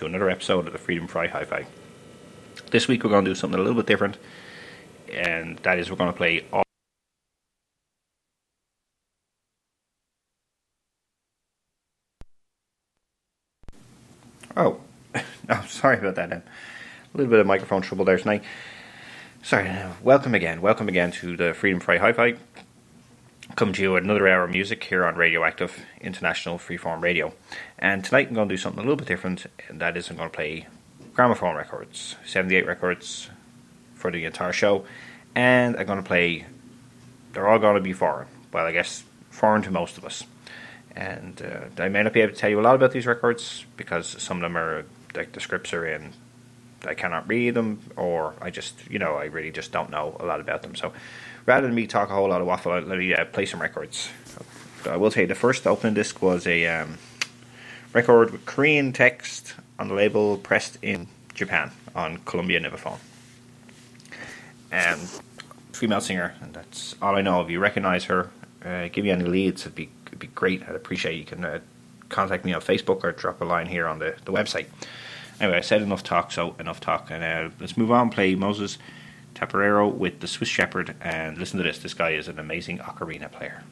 to another episode of the Freedom Fry Hi Fi. This week we're going to do something a little bit different, and that is we're going to play all. Oh, no, sorry about that. Um, a little bit of microphone trouble there tonight. Sorry, welcome again. Welcome again to the Freedom Fry Hi Fi. Come to another hour of music here on Radioactive International Freeform Radio. And tonight I'm going to do something a little bit different, and that is I'm going to play gramophone records, 78 records for the entire show. And I'm going to play, they're all going to be foreign. Well, I guess foreign to most of us. And uh, I may not be able to tell you a lot about these records because some of them are, like, the scripts are in I cannot read them, or I just, you know, I really just don't know a lot about them. So rather than me talk a whole lot of waffle, let me uh, play some records. I will tell you, the first opening disc was a um, record with Korean text on the label pressed in Japan on Columbia Nipponophone. And female singer, and that's all I know. If you recognize her, uh, give me any leads, it'd be, it'd be great. I'd appreciate it. you can uh, contact me on Facebook or drop a line here on the, the website. Anyway, I said enough talk, so enough talk. And uh, let's move on. Play Moses Tapiero with the Swiss Shepherd, and listen to this. This guy is an amazing ocarina player.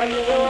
Thank you.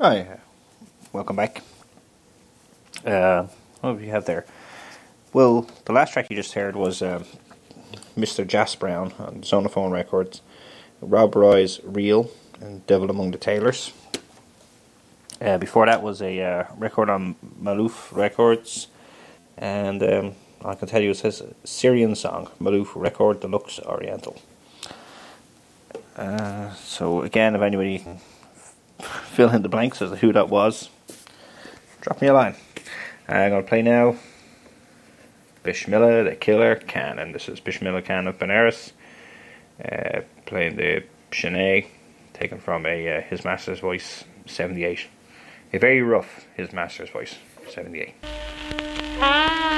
Hi, uh, welcome back. Uh, what do we have there? Well, the last track you just heard was uh, Mr. Jas Brown on Zonophone Records, Rob Roy's Reel, and Devil Among the Tailors. Uh, before that was a uh, record on Maloof Records, and um, I can tell you it says Syrian song, Maloof Record Deluxe Oriental. Uh, so again, if anybody fill in the blanks as to who that was, drop me a line. I'm to play now Bismillah, the killer, Khan, and this is Bismillah Khan of Benares, uh, playing the shehnai, taken from a uh, His Master's Voice 78. A very rough His Master's Voice 78. Ah.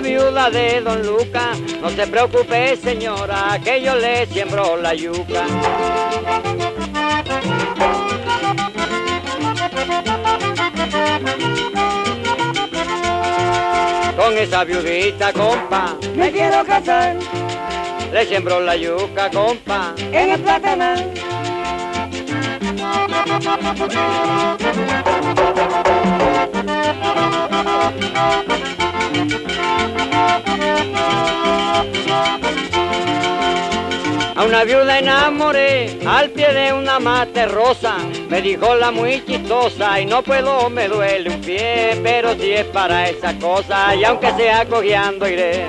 La viuda de don Luca. No se preocupe, señora, que yo le siembro la yuca. Con esa viudita, compa, me quiero casar. Le siembro la yuca, compa, en el platanal. A una viuda enamoré al pie de una mate rosa, me dijo la muy chistosa y no puedo, me duele un pie, pero si es para esa cosa y aunque sea cojeando iré.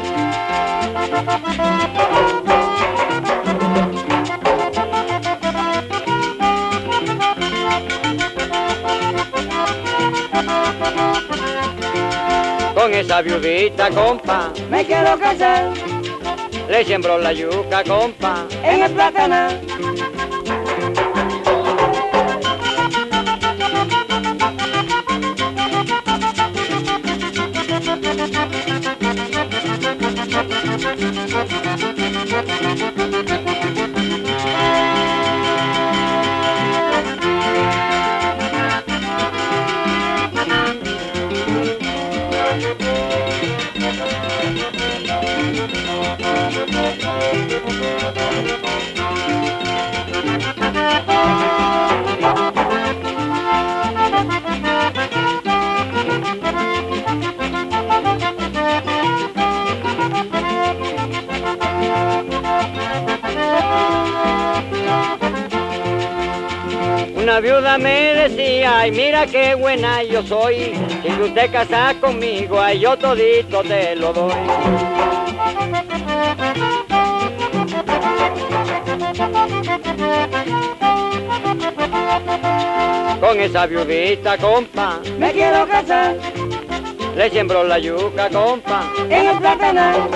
esa viudita, compa. Me quiero casar. Le sembró la yuca, compa. En el plátano. Una viuda me decía, ay mira qué buena yo soy, si usted casa conmigo, ay yo todito te lo doy. Con esa viudita, compa, Me quiero casar le siembro la yuca, compa. en el platanal.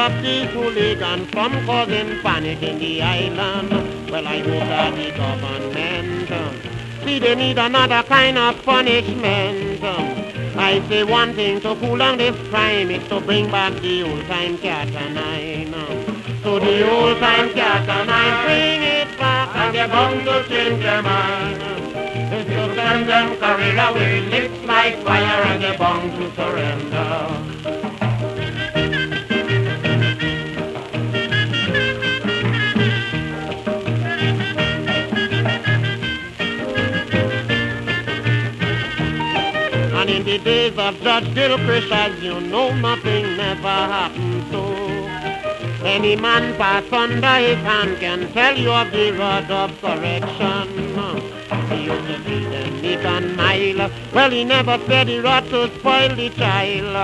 Stop the hooligans from causing panic in the island. Well, I hope that the government um, see they need another kind of punishment. um. I say one thing to cool down this crime is to bring back the old time cat and nine. um. So the old time cat and nine, bring it back and they're bound to change their mind. It's to send them carried away, lips like fire and they're bound to surrender. The days of Judge Gilchrist, as you know, nothing never happened so. Any man pass under his hand can tell you of the rod of correction. He used to be the meek and mile. Well, he never said the rod to spoil the child.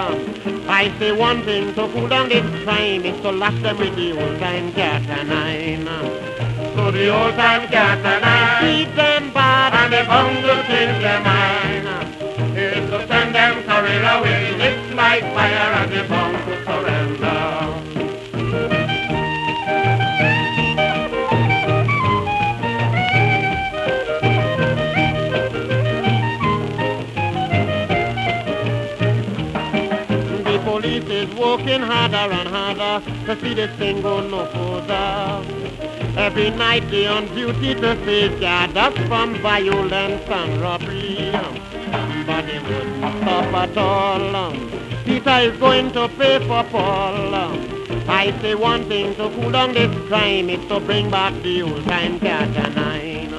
I say one thing to cool down this crime is to lash them with the old time cat and nine. So the old time cat and nine beat them bad and they bound to change their them carried away, it's like fire and they bound to surrender. The police is working harder and harder to see this thing go no further. Every night they on duty to safeguard us from violence and robbery. They stop at all. Peter is going to pay for Paul. I say one thing to cool down this crime is to bring back the old time cat and nine.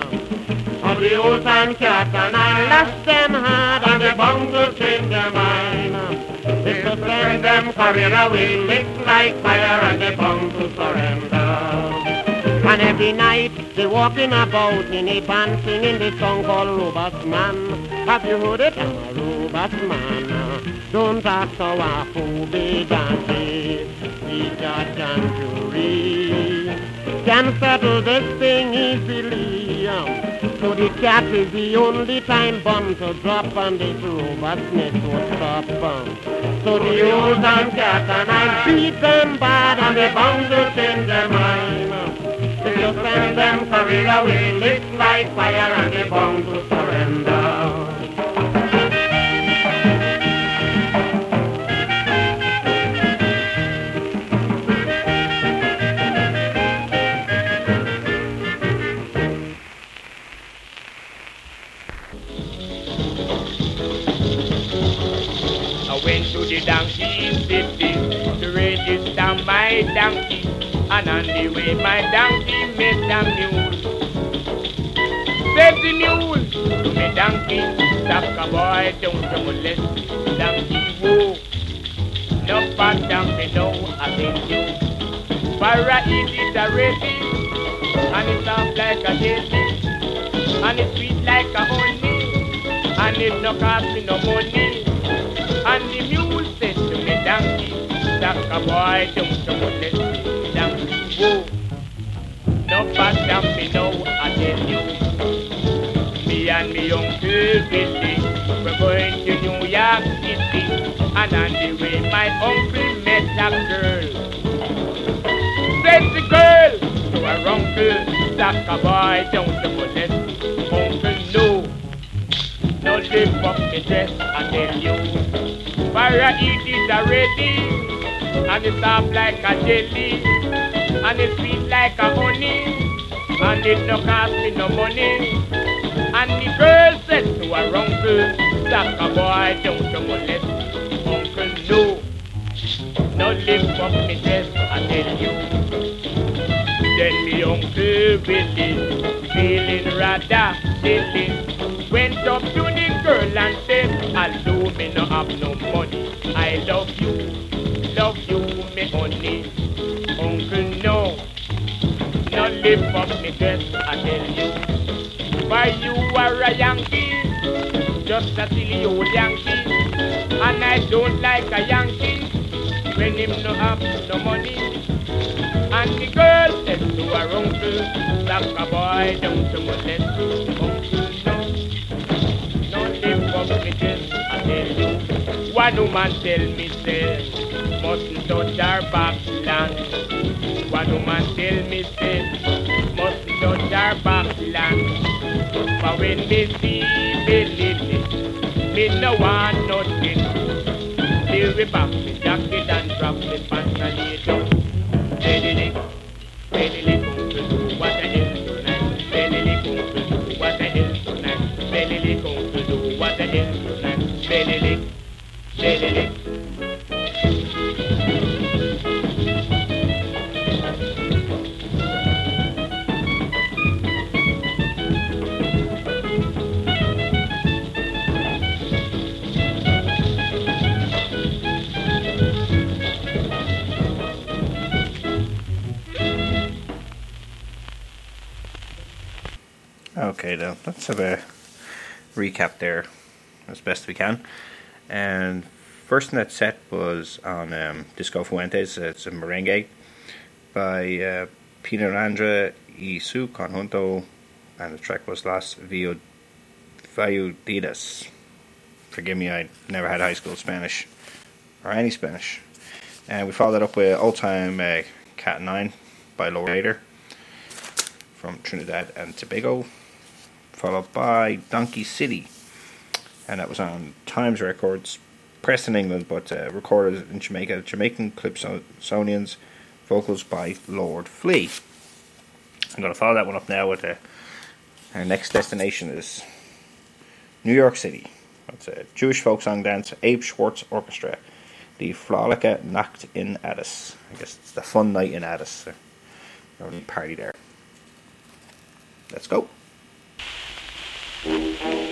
Of the old time cat and nine, lash them hard and they're bound to change their mind. It's to send them carried away, licked like fire and they're bound to surrender. And every night they're walking about in a band singing this song called Robust Man. Have you heard it? I'm a robust man. Don't ask how I be dancing. The judge and jury can settle this thing easily. So the cat is the only time bomb to drop and this robustness will stop. So the old time cat and I beat them bad and they bound to change their mind. They'll send them carried away, lit like fire and they bound to surrender. My donkey, and on the way my donkey met a mule. Said the mule to me donkey, stop a boy, don't you molest the donkey, whoa. No bad donkey, no, I think you. Para it already, and it soft like a daisy, and it sweet like a honey. and it no cost me no money. And the mule said me, Boy, don't you molest me, donkey, whoa. No bad me now, I tell you. Me and me uncle Billy, we're going to New York City. And on the way, my uncle met a girl. Said the girl to her uncle, Saka boy, don't you molest me, uncle, no. No lift up me dress, I tell you. Fire eat it already. And it soft like a jelly. And it sweet like a honey. And it no cost me no money. And the girl said to her uncle, Saka boy, don't you molest. Uncle, no. No lift up me dress, I tell you. Then me uncle Billy, feeling rather silly, went up to the girl and said, Although me no have no money, I love you, lift up me dress, I tell you. Why you are a Yankee, just a silly old Yankee, and I don't like a Yankee when him no have no money. And the girl said to her uncle, Saka boy, don't you molest me, uncle, no. No live up me this, I tell you. One woman tell me, say, mustn't touch her backland. One woman tell me, say, mustn't touch her backland. But when me see Billy, me no want nothing. Till we back me jacket and drop me pants and lay down. Belly, belly, come to do what the hell tonight. Belly, come to do what the hell tonight. Belly, come to do what the hell tonight. Belly, belly. Let's have a recap there as best we can. And first in that set was on um, Disco Fuentes. It's a merengue by uh, Pino y su conjunto, and the track was Las Viu- Viuditas. Forgive me, I never had high school Spanish or any Spanish. And we followed that up with Old Time uh, Cat 9 by Lord Invader from Trinidad and Tobago, followed by Donkey City, and that was on Times Records, pressed in England but uh, recorded in Jamaica. Jamaican Calypsonians, vocals by Lord Flea. I'm going to follow that one up now with uh, our next destination is New York City. It's a Jewish folk song dance, Abe Schwartz Orchestra, the Fralachi Nacht in Addis. I guess it's the fun night in Addis. Or party there. Let's go. Thank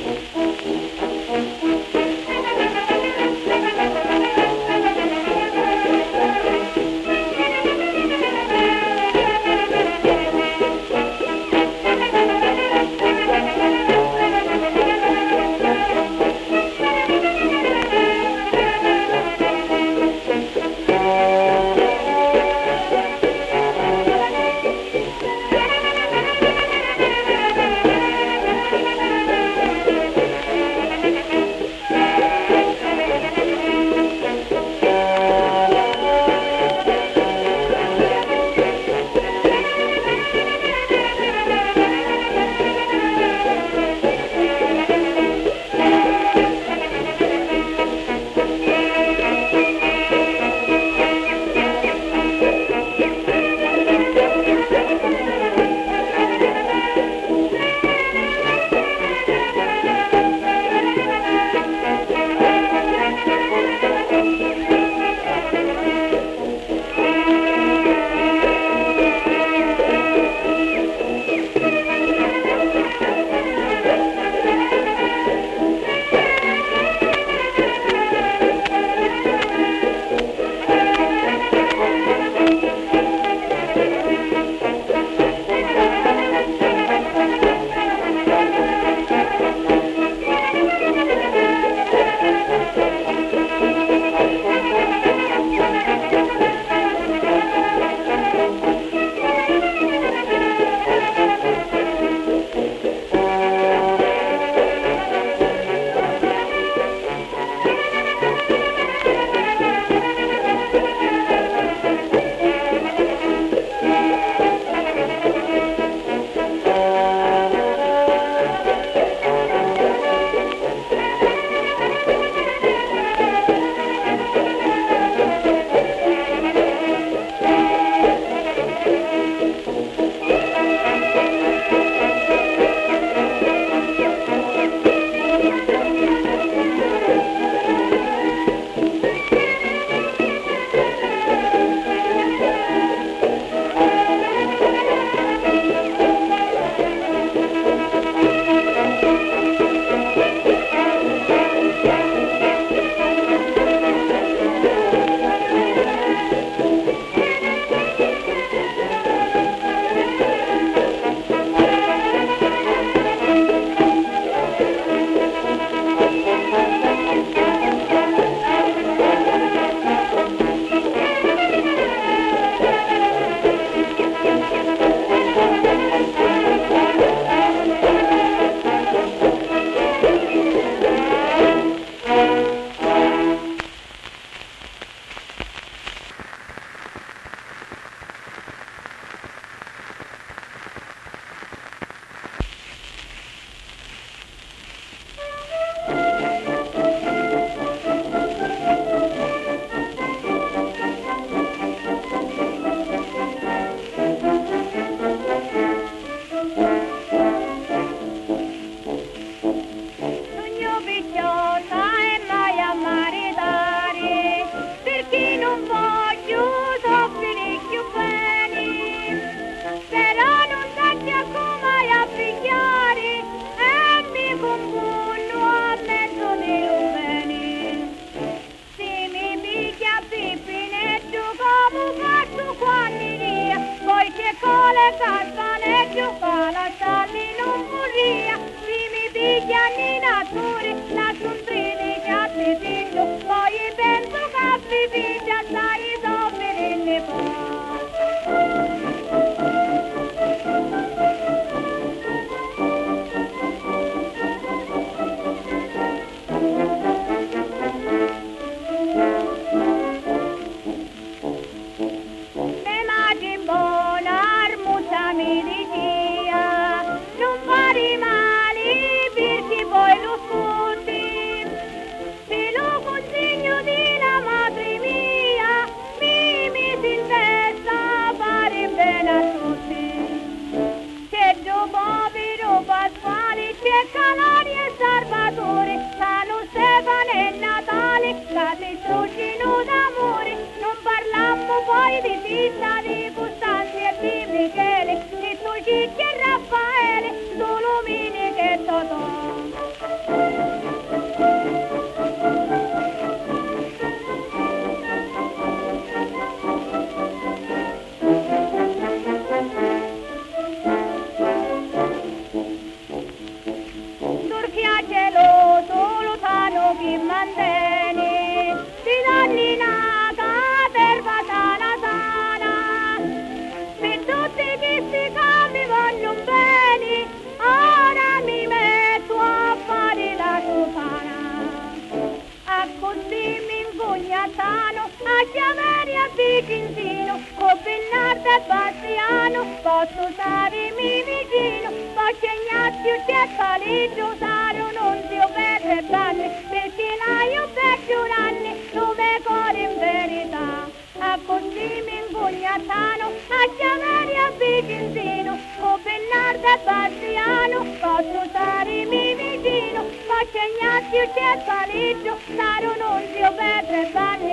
Saro Nunzio, Pedro e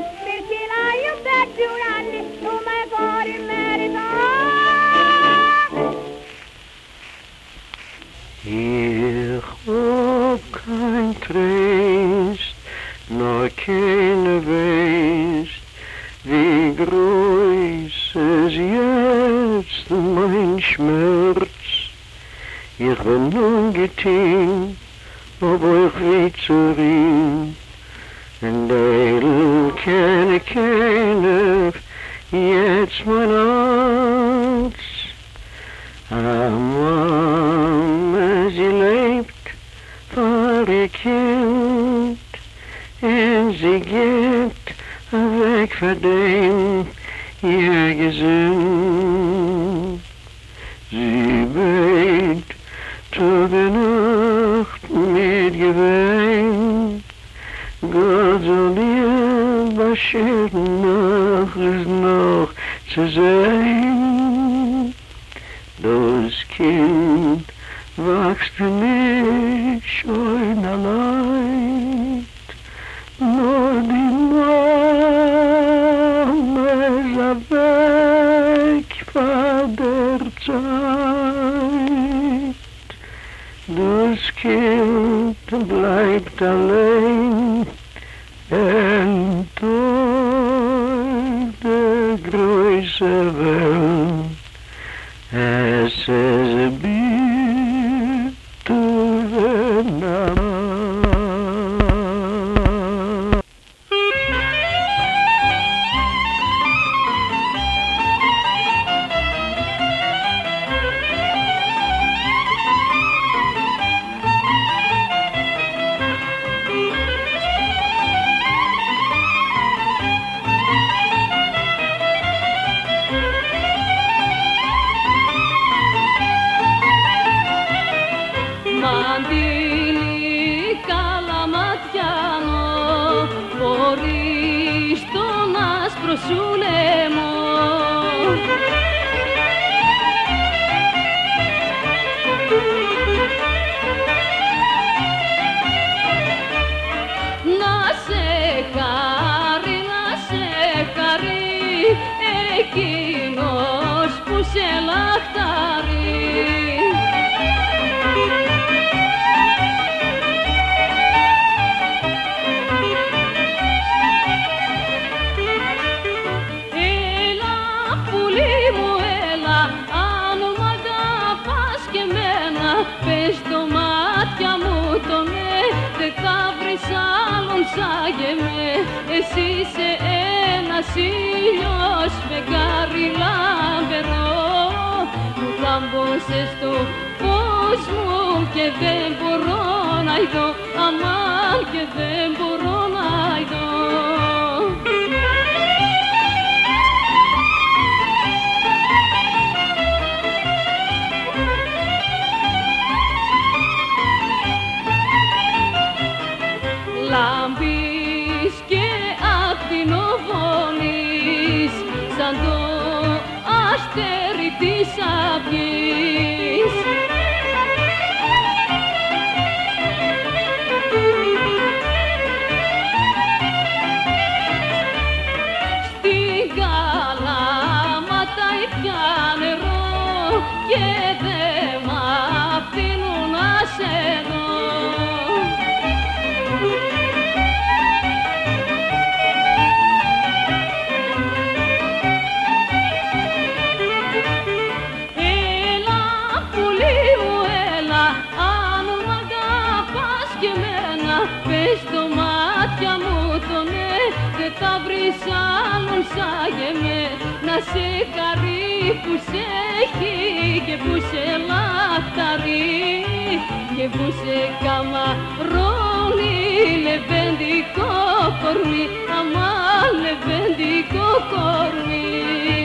yeah. σε λαχταρί και βούσε Ρόλι, λεβεντικό κορμί, αμά λεβεντικό κορμί.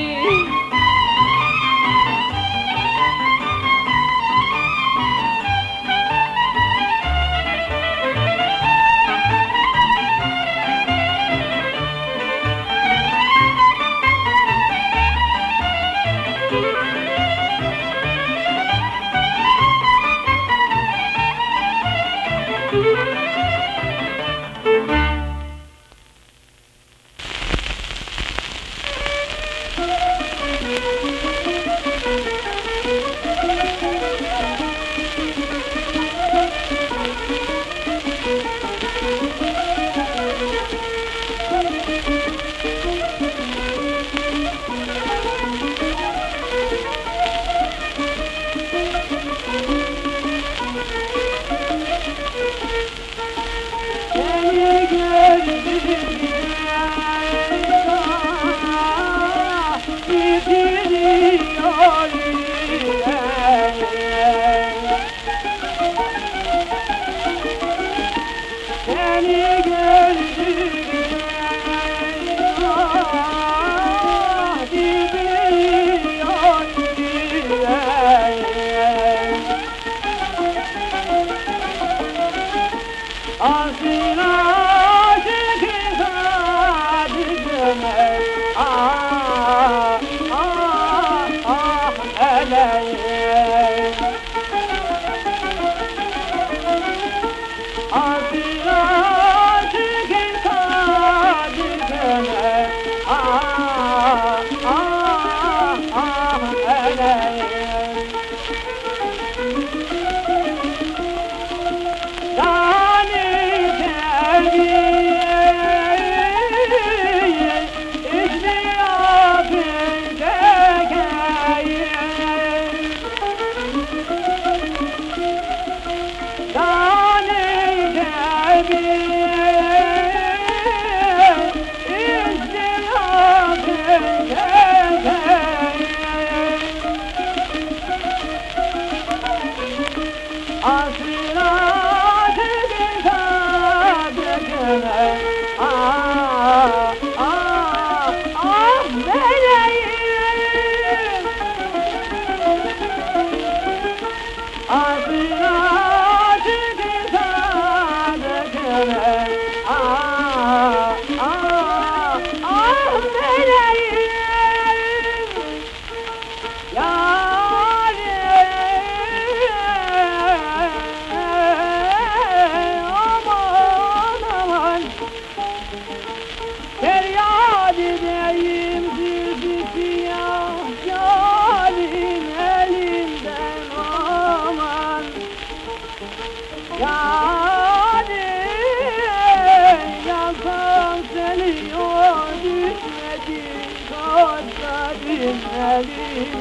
Yeah.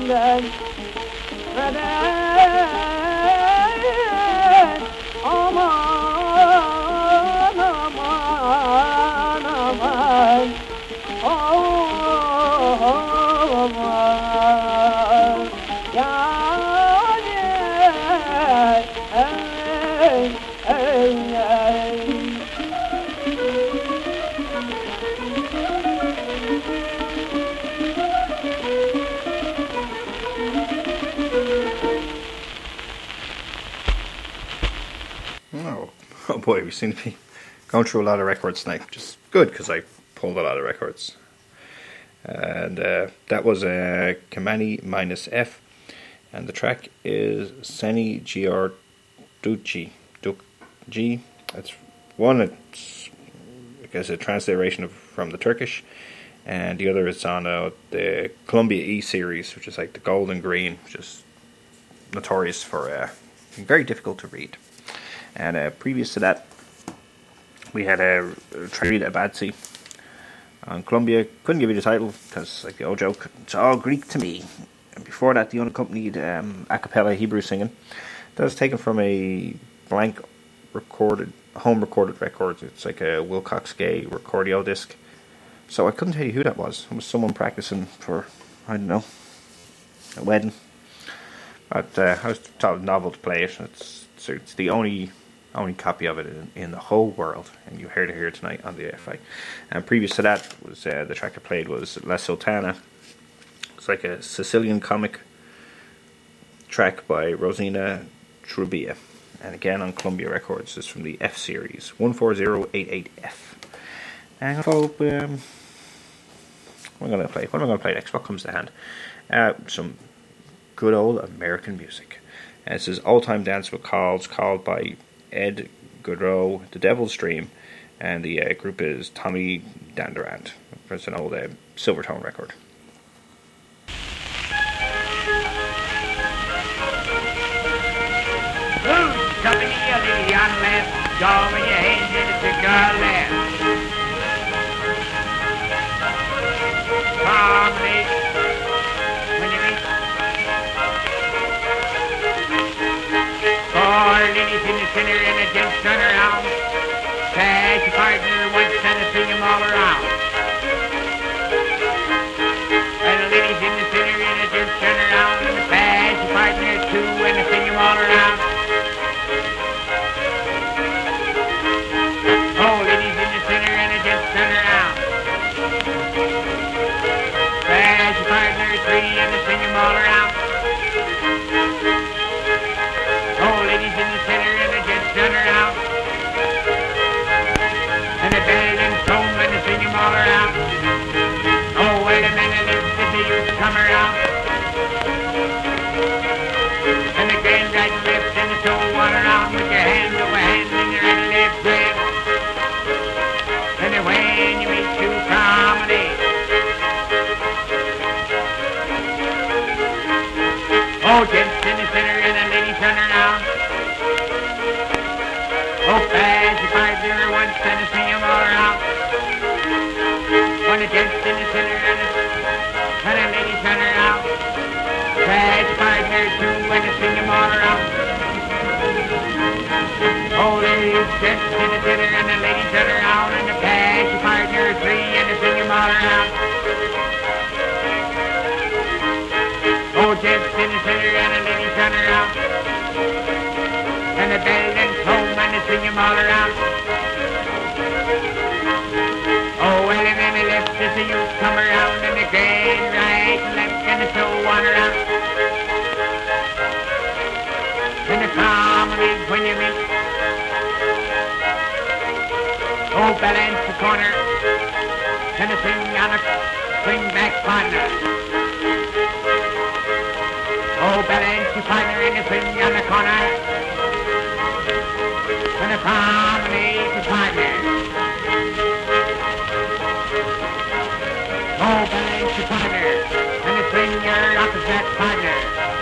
love, but we seem to be going through a lot of records tonight, which is good because I pulled a lot of records. And uh, that was uh, Kamani minus F, and the track is Seni Giarducci. Duc G. That's one. It's I guess a transliteration from the Turkish, and the other is on uh, the Columbia E series, which is like the golden green, which is notorious for uh, very difficult to read. And uh, previous to that, we had a uh, trade at Badsy on Columbia. Couldn't give you the title because, like the old joke, it's all Greek to me. And before that, the unaccompanied um, a cappella Hebrew singing. That was taken from a blank recorded, home recorded record. It's like a Wilcox Gay recordio disc. So I couldn't tell you who that was. It was someone practicing for, I don't know, a wedding. But uh, I was it novel to play it. It's, it's, it's the only only copy of it in, in the whole world, and you heard it here tonight on the AFI. And previous to that was uh, the track I played was La Sultana. It's like a Sicilian comic track by Rosina Trubia, and again on Columbia Records. It's from the F series, one four zero eight eight F. And so, um, what am I going to play? What am I going to play next? What comes to hand? Uh, some good old American music. And this is All Time Dance with Calls, called by Ed Goodrow, The Devil's Dream, and the uh, group is Tommy Dandurand. It's an old uh, Silvertone record. Who's company a little young man? Your hands in. Promenade. Gents and all around. Oh, well, and then the left as the youth come around. And grand right and left and the slow one around. And the promenade when you meet. Oh, balance the corner. And the swing on a swing back partner. Oh, balance your partner in the swing on the corner. And the promenade your partner. Oh, balance your partner. And the your opposite partner.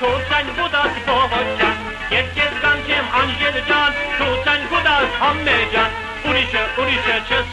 Tusen Gudas Bohocan, Jedkes Gankiem Angeljan, Tusen Gudas Hammejan, Unische, Unische, Tschüss.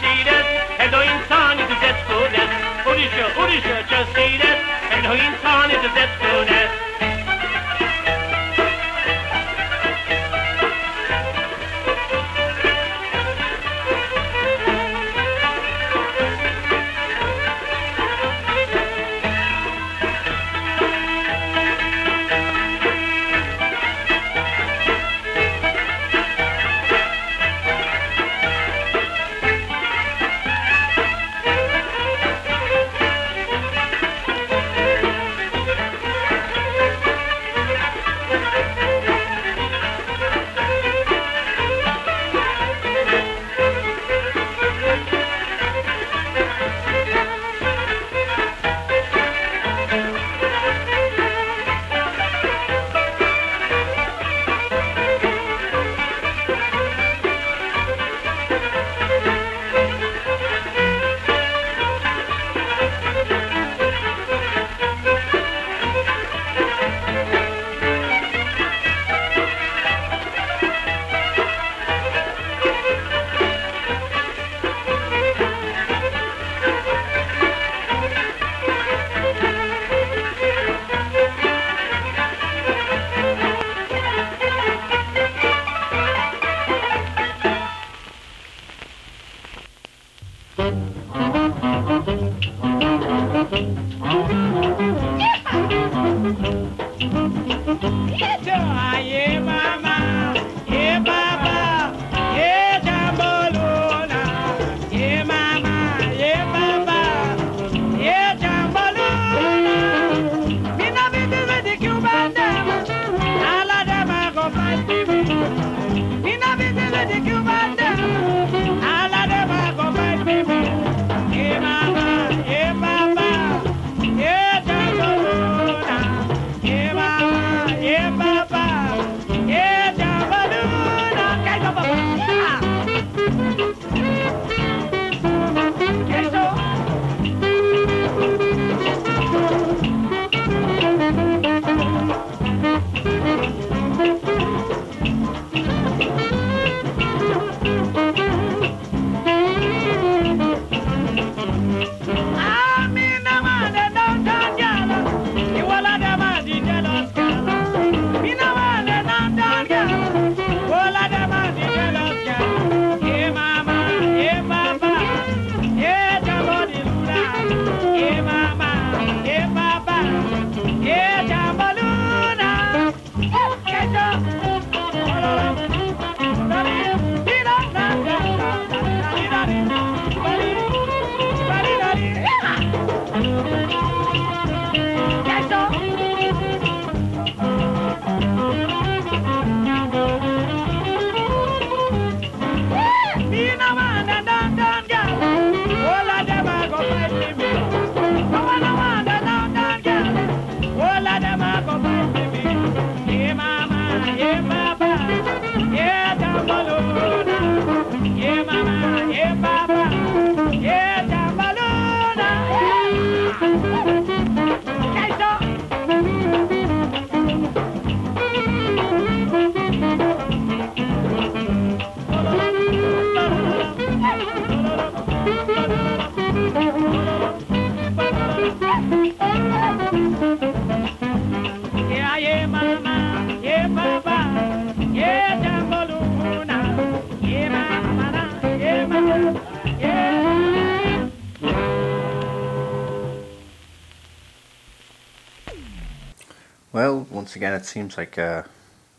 Once again, it seems like uh,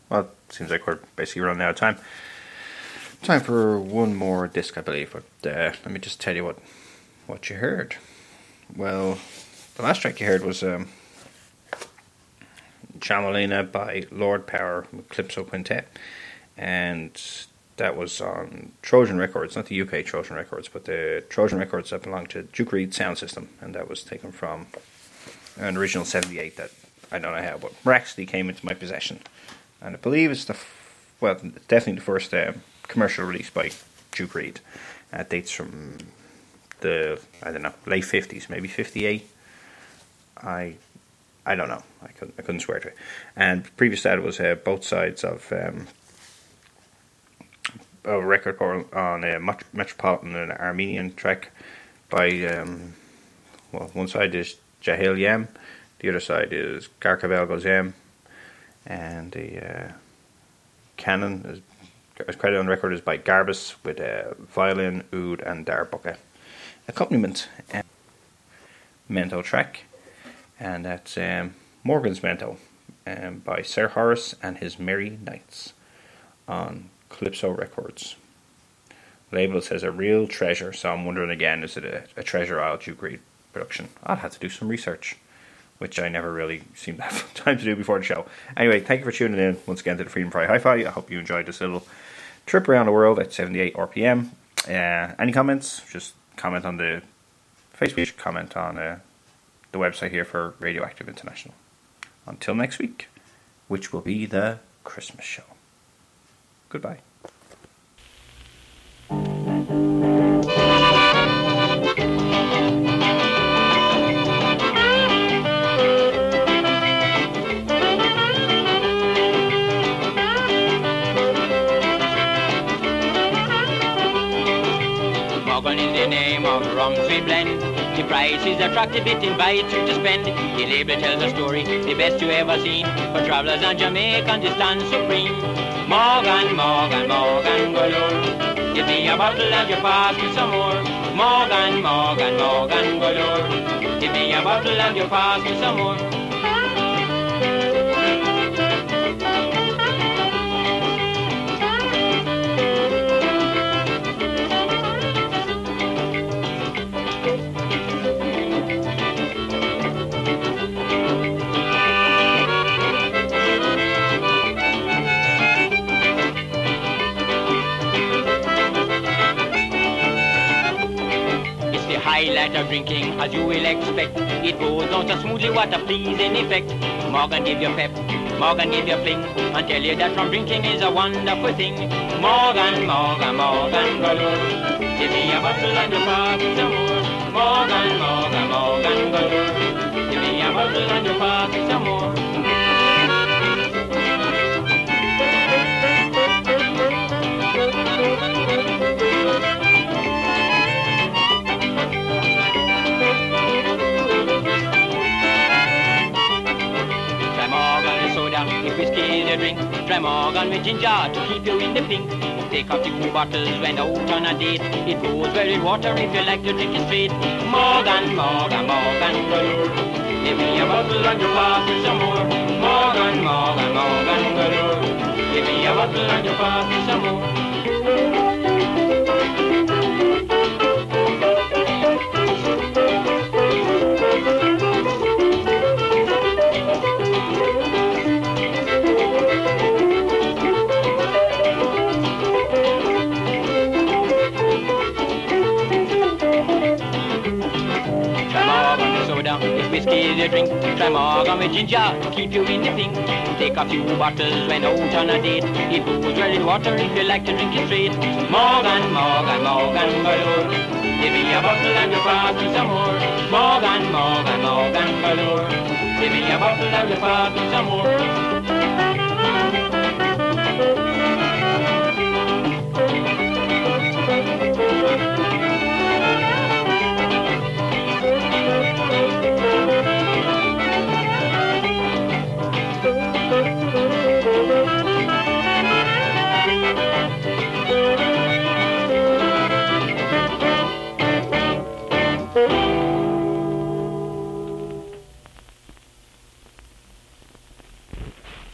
well, it seems like we're basically running out of time. Time for one more disc, I believe. But uh, let me just tell you what what you heard. Well, the last track you heard was um, Chamalina by Lord Power Calypso Quintet, and that was on Trojan Records, not the UK Trojan Records, but the Trojan Records that belonged to Duke Reid Sound System, and that was taken from an original 78 that I don't know how, but miraculously came into my possession. And I believe it's the, f- well, definitely the first um, commercial release by Duke Reid. Uh, dates from the, I don't know, late 50s, maybe 58. I I don't know. I couldn't, I couldn't swear to it. And previous to that was uh, both sides of um, a record on a Met- Metropolitan and Armenian track by, um, well, one side is Jahil Yem, the other side is Garkavel Gozem, and the uh, canon is as credit on record is by Garbus with uh, violin, oud, and darbuka accompaniment. And mento track, and that's um, Morgan's Mento um, by Sir Horace and his Merry Knights on Calypso Records. Label says a real treasure, so I'm wondering again, is it a, a treasure Isle Duke Reid production? I'll have to do some research, which I never really seem to have time to do before the show. Anyway, thank you for tuning in once again to the Freedom Fry Hi Fi. I hope you enjoyed this little trip around the world at 78 RPM. Uh, any comments? Just comment on the Facebook, comment on uh, the website here for Radioactive International. Until next week, which will be the Christmas show. Goodbye. Name of Rumsey Blend. The price is attractive, it invites you to spend. The label tells a story, the best you ever seen. For travelers and Jamaicans, it stands supreme. Morgan, Morgan, Morgan galore. Give me a bottle and you pass me some more. Morgan, Morgan, Morgan galore. Give me a bottle and you pass me some more. Highlight of drinking, as you will expect. It goes down so smoothly, what a pleasing effect. Morgan give you pep, Morgan give you fling, and tell you that from drinking is a wonderful thing. Morgan, Morgan, Morgan galore. Give me a bottle and you me some more. Morgan, Morgan, Morgan galore. Give me a bottle and you me some more. Your drink. Try Morgan with ginger to keep you in the pink. Take out the two bottles when out on a date. It goes very water if you like to drink it straight. Morgan, Morgan, Morgan. Give me a bottle and you pass me some more. Morgan, Morgan, Morgan. Give me a bottle and you pass me some more. Whiskey is your drink. Try Morgan with ginger keep you in the pink. Take a few bottles when out on a date. It goes well in water if you like to drink it straight. Morgan, Morgan, Morgan galore. Give me a bottle and you pass me some more. Morgan, Morgan, Morgan galore. Give me a bottle and you pass me some more.